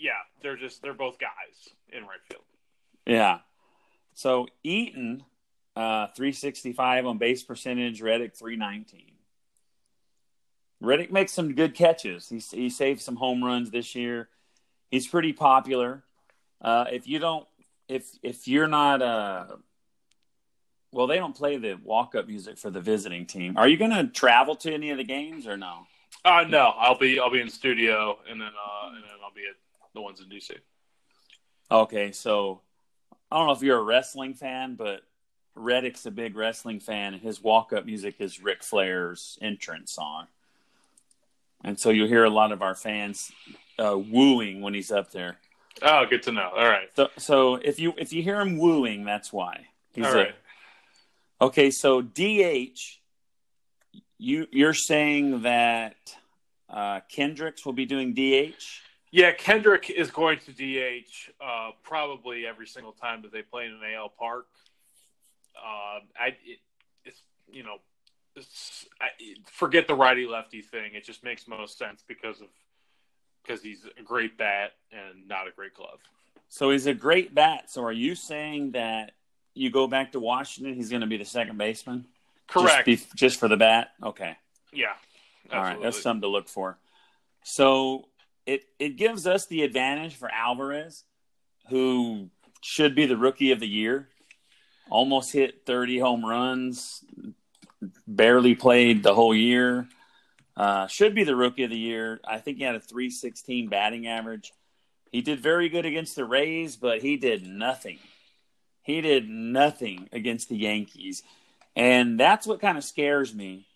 [SPEAKER 2] yeah, they're just they're both guys in right field.
[SPEAKER 1] Yeah. So Eaton, uh, three sixty five on base percentage. Reddick three nineteen. Reddick makes some good catches. He he saved some home runs this year. He's pretty popular. Uh, if you don't, if if you're not, uh, well, they don't play the walk up music for the visiting team. Are you going to travel to any of the games or no?
[SPEAKER 2] Uh, no, I'll be I'll be in studio and then uh, and then I'll be at the ones in DC.
[SPEAKER 1] Okay, so I don't know if you're a wrestling fan, but Reddick's a big wrestling fan, and his walk up music is Ric Flair's entrance song and so you'll hear a lot of our fans uh, wooing when he's up there.
[SPEAKER 2] Oh, good to know. All right.
[SPEAKER 1] So, so if you if you hear him wooing, that's why.
[SPEAKER 2] He's All right.
[SPEAKER 1] A, okay, so DH, you you're saying that uh, Kendricks will be doing DH.
[SPEAKER 2] Yeah, Kendrick is going to DH uh, probably every single time that they play in an AL park. Uh, I, it, it's you know forget the righty lefty thing. It just makes most sense because of because he's a great bat and not a great glove.
[SPEAKER 1] So he's a great bat. So are you saying that you go back to Washington, he's going to be the second baseman?
[SPEAKER 2] Correct.
[SPEAKER 1] Just, be, just for the bat. Okay.
[SPEAKER 2] Yeah.
[SPEAKER 1] Absolutely. All right, that's something to look for. So it it gives us the advantage for Alvarez, who should be the rookie of the year. Almost hit 30 home runs, barely played the whole year. Uh, should be the rookie of the year. I think he had a 316 batting average. He did very good against the Rays, but he did nothing. He did nothing against the Yankees. And that's what kind of scares me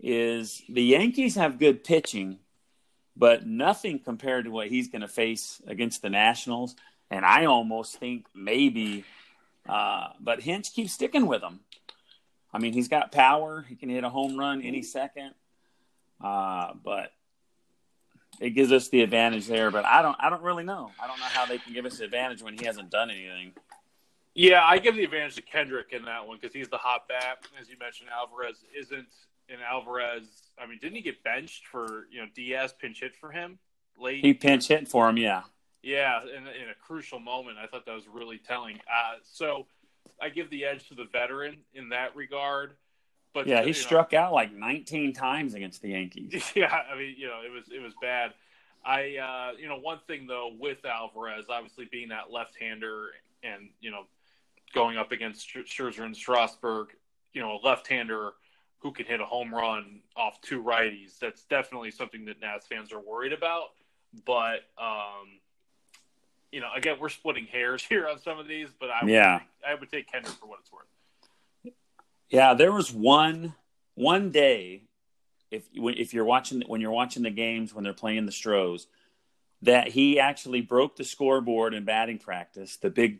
[SPEAKER 1] is the Yankees have good pitching, but nothing compared to what he's going to face against the Nationals. And I almost think maybe, uh, but Hinch keeps sticking with him. I mean, he's got power. He can hit a home run any second. Uh, but it gives us the advantage there. But I don't, I don't really know. I don't know how they can give us the advantage when he hasn't done anything.
[SPEAKER 2] Yeah, I give the advantage to Kendrick in that one because he's the hot bat, as you mentioned. Alvarez isn't, and Alvarez. I mean, didn't he get benched for you know Diaz pinch hit for him late?
[SPEAKER 1] He pinch hit for him, yeah.
[SPEAKER 2] Yeah, in, in a crucial moment, I thought that was really telling. Uh, so I give the edge to the veteran in that regard. But
[SPEAKER 1] yeah, he struck know, out like 19 times against the Yankees.
[SPEAKER 2] Yeah, I mean, you know, it was it was bad. I, uh, you know, one thing though with Alvarez, obviously being that left-hander and you know going up against Scherzer and Strasburg, you know, a left-hander who can hit a home run off two righties. That's definitely something that Nats fans are worried about. But um, you know, again, we're splitting hairs here on some of these, but I would
[SPEAKER 1] yeah,
[SPEAKER 2] take, I would take Kendrick for what it's worth.
[SPEAKER 1] Yeah, there was one one day if if you're watching when you're watching the games when they're playing the Stros, that he actually broke the scoreboard in batting practice, the big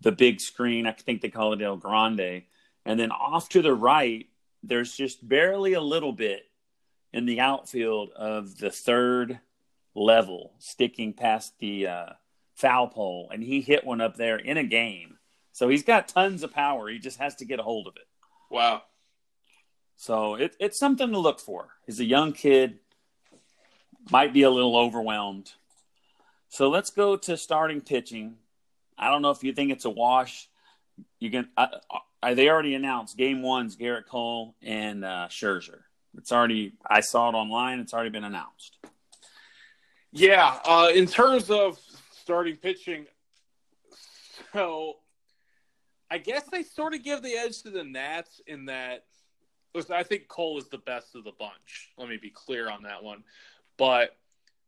[SPEAKER 1] the big screen. I think they call it El Grande, and then off to the right, there's just barely a little bit in the outfield of the third level, sticking past the uh, foul pole, and he hit one up there in a game. So he's got tons of power. He just has to get a hold of it.
[SPEAKER 2] Wow.
[SPEAKER 1] So it, it's something to look for. He's a young kid, might be a little overwhelmed. So let's go to starting pitching. I don't know if you think it's a wash. You can. I, I, they already announced game one's Gerrit Cole and uh, Scherzer. It's already. I saw it online. It's already been announced.
[SPEAKER 2] Yeah. Uh, in terms of starting pitching, so I guess they sort of give the edge to the Nats in that. I think Cole is the best of the bunch. Let me be clear on that one. But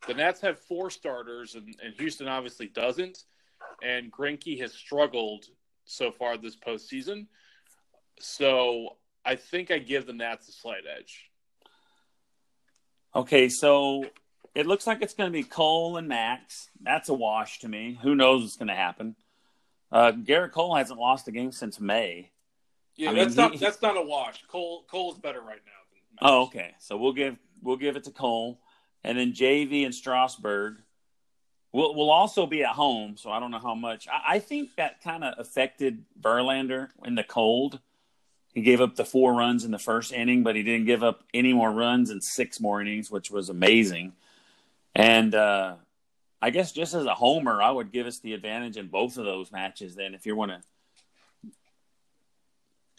[SPEAKER 2] the Nats have four starters, and, and Houston obviously doesn't. And Greinke has struggled so far this postseason. So I think I give the Nats a slight edge.
[SPEAKER 1] Okay, so it looks like it's going to be Cole and Max. That's a wash to me. Who knows what's going to happen? Uh, Gerrit Cole hasn't lost a game since May.
[SPEAKER 2] Yeah, I mean, that's not he, that's not a wash. Cole Cole's better right now.
[SPEAKER 1] oh, okay. So we'll give we'll give it to Cole, and then JV and Strasburg. Will will also be at home, so I don't know how much. I, I think that kind of affected Verlander in the cold. He gave up the four runs in the first inning, but he didn't give up any more runs in six more innings, which was amazing. And uh, I guess just as a homer, I would give us the advantage in both of those matches. Then, if you want to.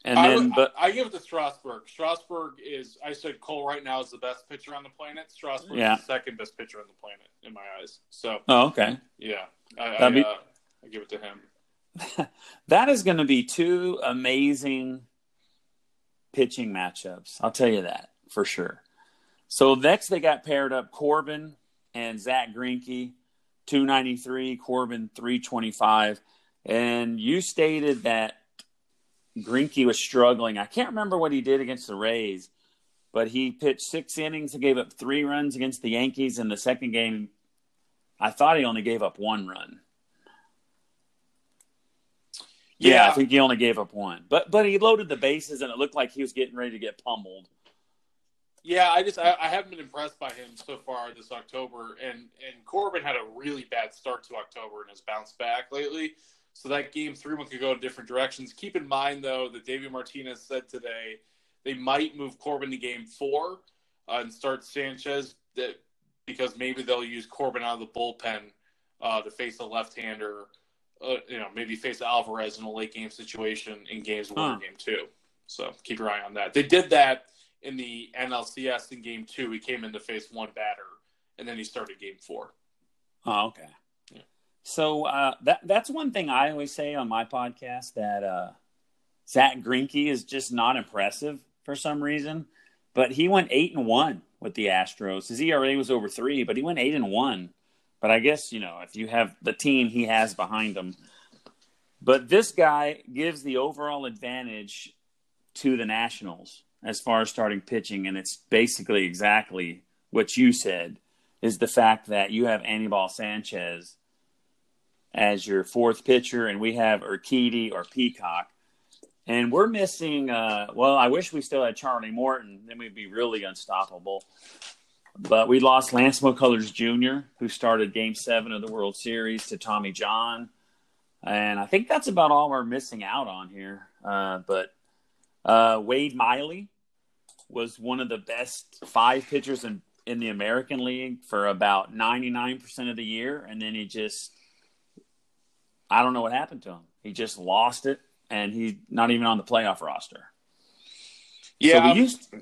[SPEAKER 2] And I then, would, but I, I, give it to Strasburg. Strasburg is, I said Cole right now is the best pitcher on the planet. Strasburg yeah. is the second best pitcher on the planet in my eyes. So,
[SPEAKER 1] oh, okay,
[SPEAKER 2] yeah, I, I, be, uh, I give it to him.
[SPEAKER 1] that is going to be two amazing pitching matchups. I'll tell you that for sure. So next they got paired up Corbin and Zach Greinke, 293, Corbin 325. And you stated that Greinke was struggling. I can't remember what he did against the Rays, but he pitched six innings and gave up three runs against the Yankees. In the second game, I thought he only gave up one run. Yeah. yeah, I think he only gave up one, but but he loaded the bases and it looked like he was getting ready to get pummeled.
[SPEAKER 2] Yeah, I just I, I, haven't been impressed by him so far this October, and and Corbin had a really bad start to October and has bounced back lately. So that game three one could go in different directions. Keep in mind though that David Martinez said today they might move Corbin to game four uh, and start Sanchez that because maybe they'll use Corbin out of the bullpen uh, to face a left-hander. Uh, you know, maybe face Alvarez in a late game situation in games one huh. game two. So keep your eye on that. They did that in the NLCS in game two, he came in to face one batter, and then he started game four.
[SPEAKER 1] Oh, okay. Yeah. So uh, that that's one thing I always say on my podcast that uh, Zach Greinke is just not impressive for some reason, but he went eight and one with the Astros. His ERA was over three, but he went eight and one. But I guess you know if you have the team he has behind him. But this guy gives the overall advantage to the Nationals as far as starting pitching, and it's basically exactly what you said is the fact that you have Anibal Sanchez as your fourth pitcher, and we have Urquidy or Peacock. And we're missing, uh, well, I wish we still had Charlie Morton. Then we'd be really unstoppable. But we lost Lance McCullers Jr., who started game seven of the World Series, to Tommy John. And I think that's about all we're missing out on here. Uh, but uh, Wade Miley was one of the best five pitchers in, in the American League for about 99% of the year. And then he just, I don't know what happened to him. He just lost it, and he's not even on the playoff roster.
[SPEAKER 2] Yeah. So I'm, used,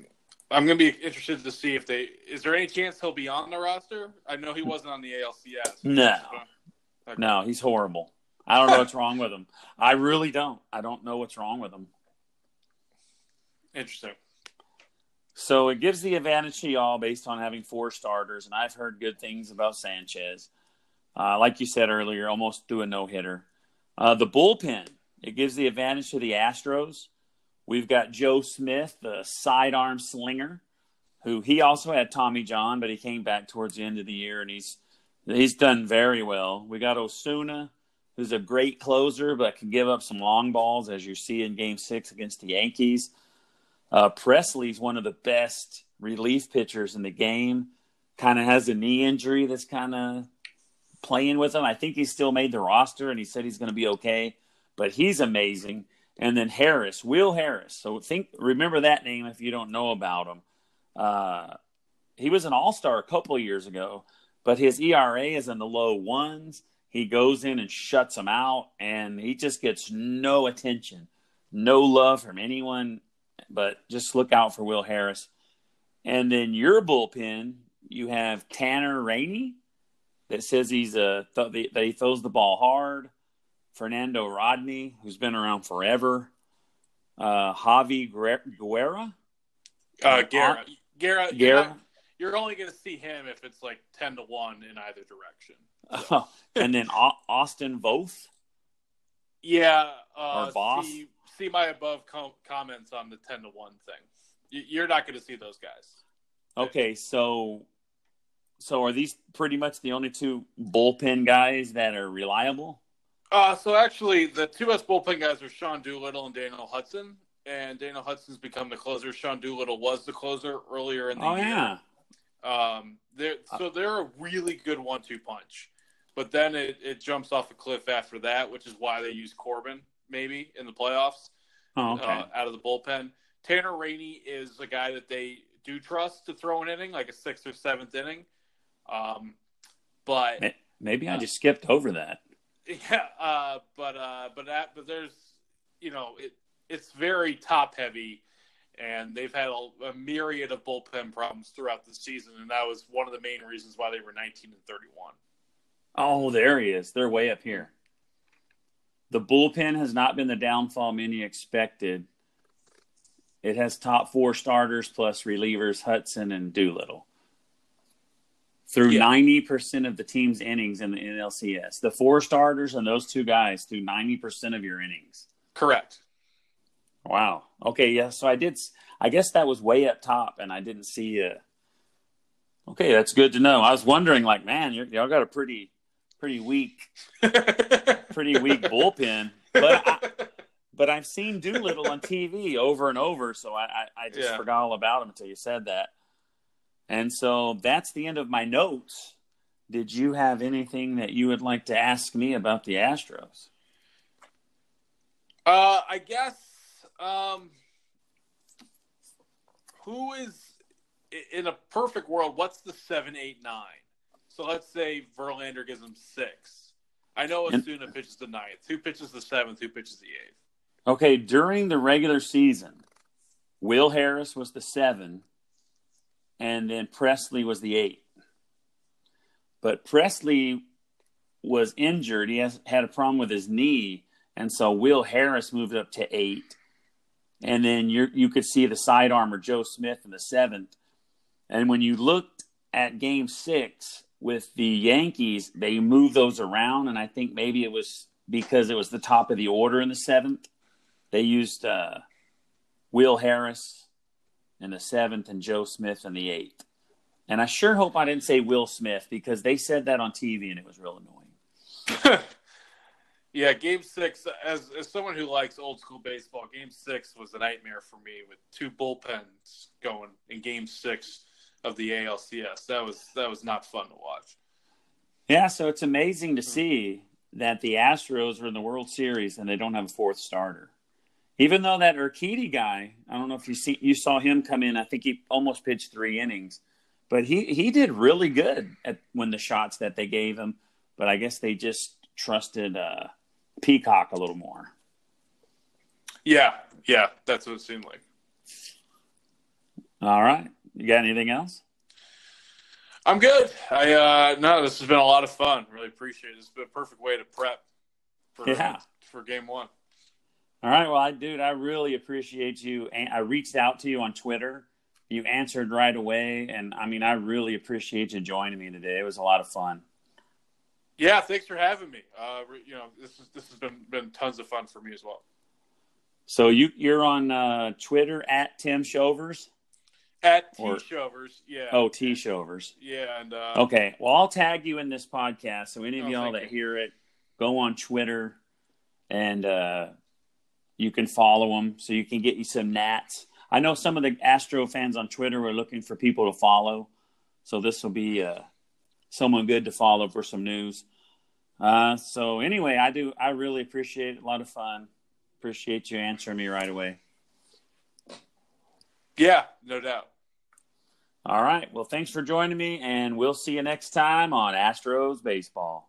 [SPEAKER 2] I'm going to be interested to see if they, is there any chance he'll be on the roster? I know he wasn't on the ALCS.
[SPEAKER 1] No. Okay. No, he's horrible. I don't know what's wrong with him. I really don't. I don't know what's wrong with him.
[SPEAKER 2] Interesting.
[SPEAKER 1] So it gives the advantage to y'all based on having four starters, and I've heard good things about Sanchez. Uh, like you said earlier, almost threw a no hitter. Uh, the bullpen it gives the advantage to the Astros. We've got Joe Smith, the sidearm slinger, who he also had Tommy John, but he came back towards the end of the year and he's he's done very well. We got Osuna, who's a great closer, but can give up some long balls, as you see in Game Six against the Yankees. Uh, Pressly's one of the best relief pitchers in the game. Kind of has a knee injury that's kind of playing with him. I think he still made the roster, and he said he's going to be okay. But he's amazing. And then Harris, Will Harris. So think, remember that name if you don't know about him. Uh, he was an All Star a couple of years ago, but his ERA is in the low ones. He goes in and shuts them out, and he just gets no attention, no love from anyone. But just look out for Will Harris. And then your bullpen, you have Tanner Rainey that says he's a th- that he throws the ball hard. Fernando Rodney, who's been around forever. Uh, Javi Guerra.
[SPEAKER 2] Uh, Guerra. Guerra. Guerra. You're only going to see him if it's like ten to one in either direction.
[SPEAKER 1] So. and then Austin Voth.
[SPEAKER 2] Yeah. Uh, or Boss. See, see my above com- comments on the ten to one thing. You're not going to see those guys.
[SPEAKER 1] Okay, so so are these pretty much the only two bullpen guys that are reliable?
[SPEAKER 2] Uh, so actually, the two best bullpen guys are Sean Doolittle and Daniel Hudson, and Daniel Hudson's become the closer. Sean Doolittle was the closer earlier in the oh, year. yeah. Um, they're, so they're a really good one-two punch, but then it, it jumps off a cliff after that, which is why they use Corbin maybe in the playoffs
[SPEAKER 1] oh, okay. uh,
[SPEAKER 2] out of the bullpen. Tanner Rainey is a guy that they do trust to throw an inning, like a sixth or seventh inning. Um, but
[SPEAKER 1] maybe I just skipped over that.
[SPEAKER 2] Yeah, uh, but uh, but that but there's you know it it's very top heavy, and they've had a, a, myriad of bullpen problems throughout the season, and that was one of the main reasons why they were 19 and 31.
[SPEAKER 1] Oh, there he is. They're way up here. The bullpen has not been the downfall many expected. It has top four starters plus relievers Hudson and Doolittle through yeah. 90% of the team's innings in the NLCS. The four starters and those two guys through 90% of your innings.
[SPEAKER 2] Correct.
[SPEAKER 1] Wow. Okay, yeah, so I did I guess that was way up top and I didn't see a Okay, that's good to know. I was wondering like, man, y'all got a pretty pretty weak pretty weak bullpen. But I, but I've seen Doolittle on TV over and over, so I, I, I just yeah. forgot all about him until you said that. And so that's the end of my notes. Did you have anything that you would like to ask me about the Astros?
[SPEAKER 2] Uh, I guess um, who is in a perfect world? What's the seven, eight, nine? So let's say Verlander gives him six. I know Osuna and, pitches the ninth. Who pitches the seventh? Who pitches the eighth?
[SPEAKER 1] Okay, during the regular season, Will Harris was the seven, and then Pressly was the eight. But Pressly was injured. He has, had a problem with his knee, and so Will Harris moved up to eight. And then you you could see the side armor Joe Smith in the seventh. And when you looked at Game Six with the Yankees, they moved those around, and I think maybe it was because it was the top of the order in the seventh. They used uh, Will Harris in the seventh and Joe Smith in the eighth. And I sure hope I didn't say Will Smith because they said that on TV and it was real annoying.
[SPEAKER 2] yeah, game six, as, as someone who likes old school baseball, game six was a nightmare for me with two bullpens going in game six of the ALCS. That was that was not fun to watch.
[SPEAKER 1] Yeah, so it's amazing to hmm. see that the Astros are in the World Series and they don't have a fourth starter. Even though that Urquidy guy, I don't know if you see you saw him come in. I think he almost pitched three innings, but he he did really good at when the shots that they gave him. But I guess they just trusted uh, Peacock a little more.
[SPEAKER 2] Yeah, yeah, that's what it seemed like.
[SPEAKER 1] All right, you got anything else?
[SPEAKER 2] I'm good. I uh no, this has been a lot of fun. Really appreciate it. It's been a perfect way to prep for yeah. for game one.
[SPEAKER 1] All right. Well, I, dude, I really appreciate you. I reached out to you on Twitter. You answered right away, and I mean, I really appreciate you joining me today. It was a lot of fun.
[SPEAKER 2] Yeah, thanks for having me. Uh, you know, this is this has been been tons of fun for me as well.
[SPEAKER 1] So you you're on uh, Twitter at Tim Shovers.
[SPEAKER 2] At T Shovers, yeah.
[SPEAKER 1] Oh, T Shovers.
[SPEAKER 2] yeah, and uh,
[SPEAKER 1] Okay. Well, I'll tag you in this podcast. So any of
[SPEAKER 2] Oh,
[SPEAKER 1] y'all that
[SPEAKER 2] you.
[SPEAKER 1] hear it, go on Twitter and uh, you can follow them so you can get you some nats. I know some of the Astro fans on Twitter are looking for people to follow. So this will be uh, someone good to follow for some news. Uh, so anyway, I do. I really appreciate it. A lot of fun. Appreciate you answering me right away.
[SPEAKER 2] yeah, no doubt.
[SPEAKER 1] All right. Well, thanks for joining me, and we'll see you next time on Astros Baseball.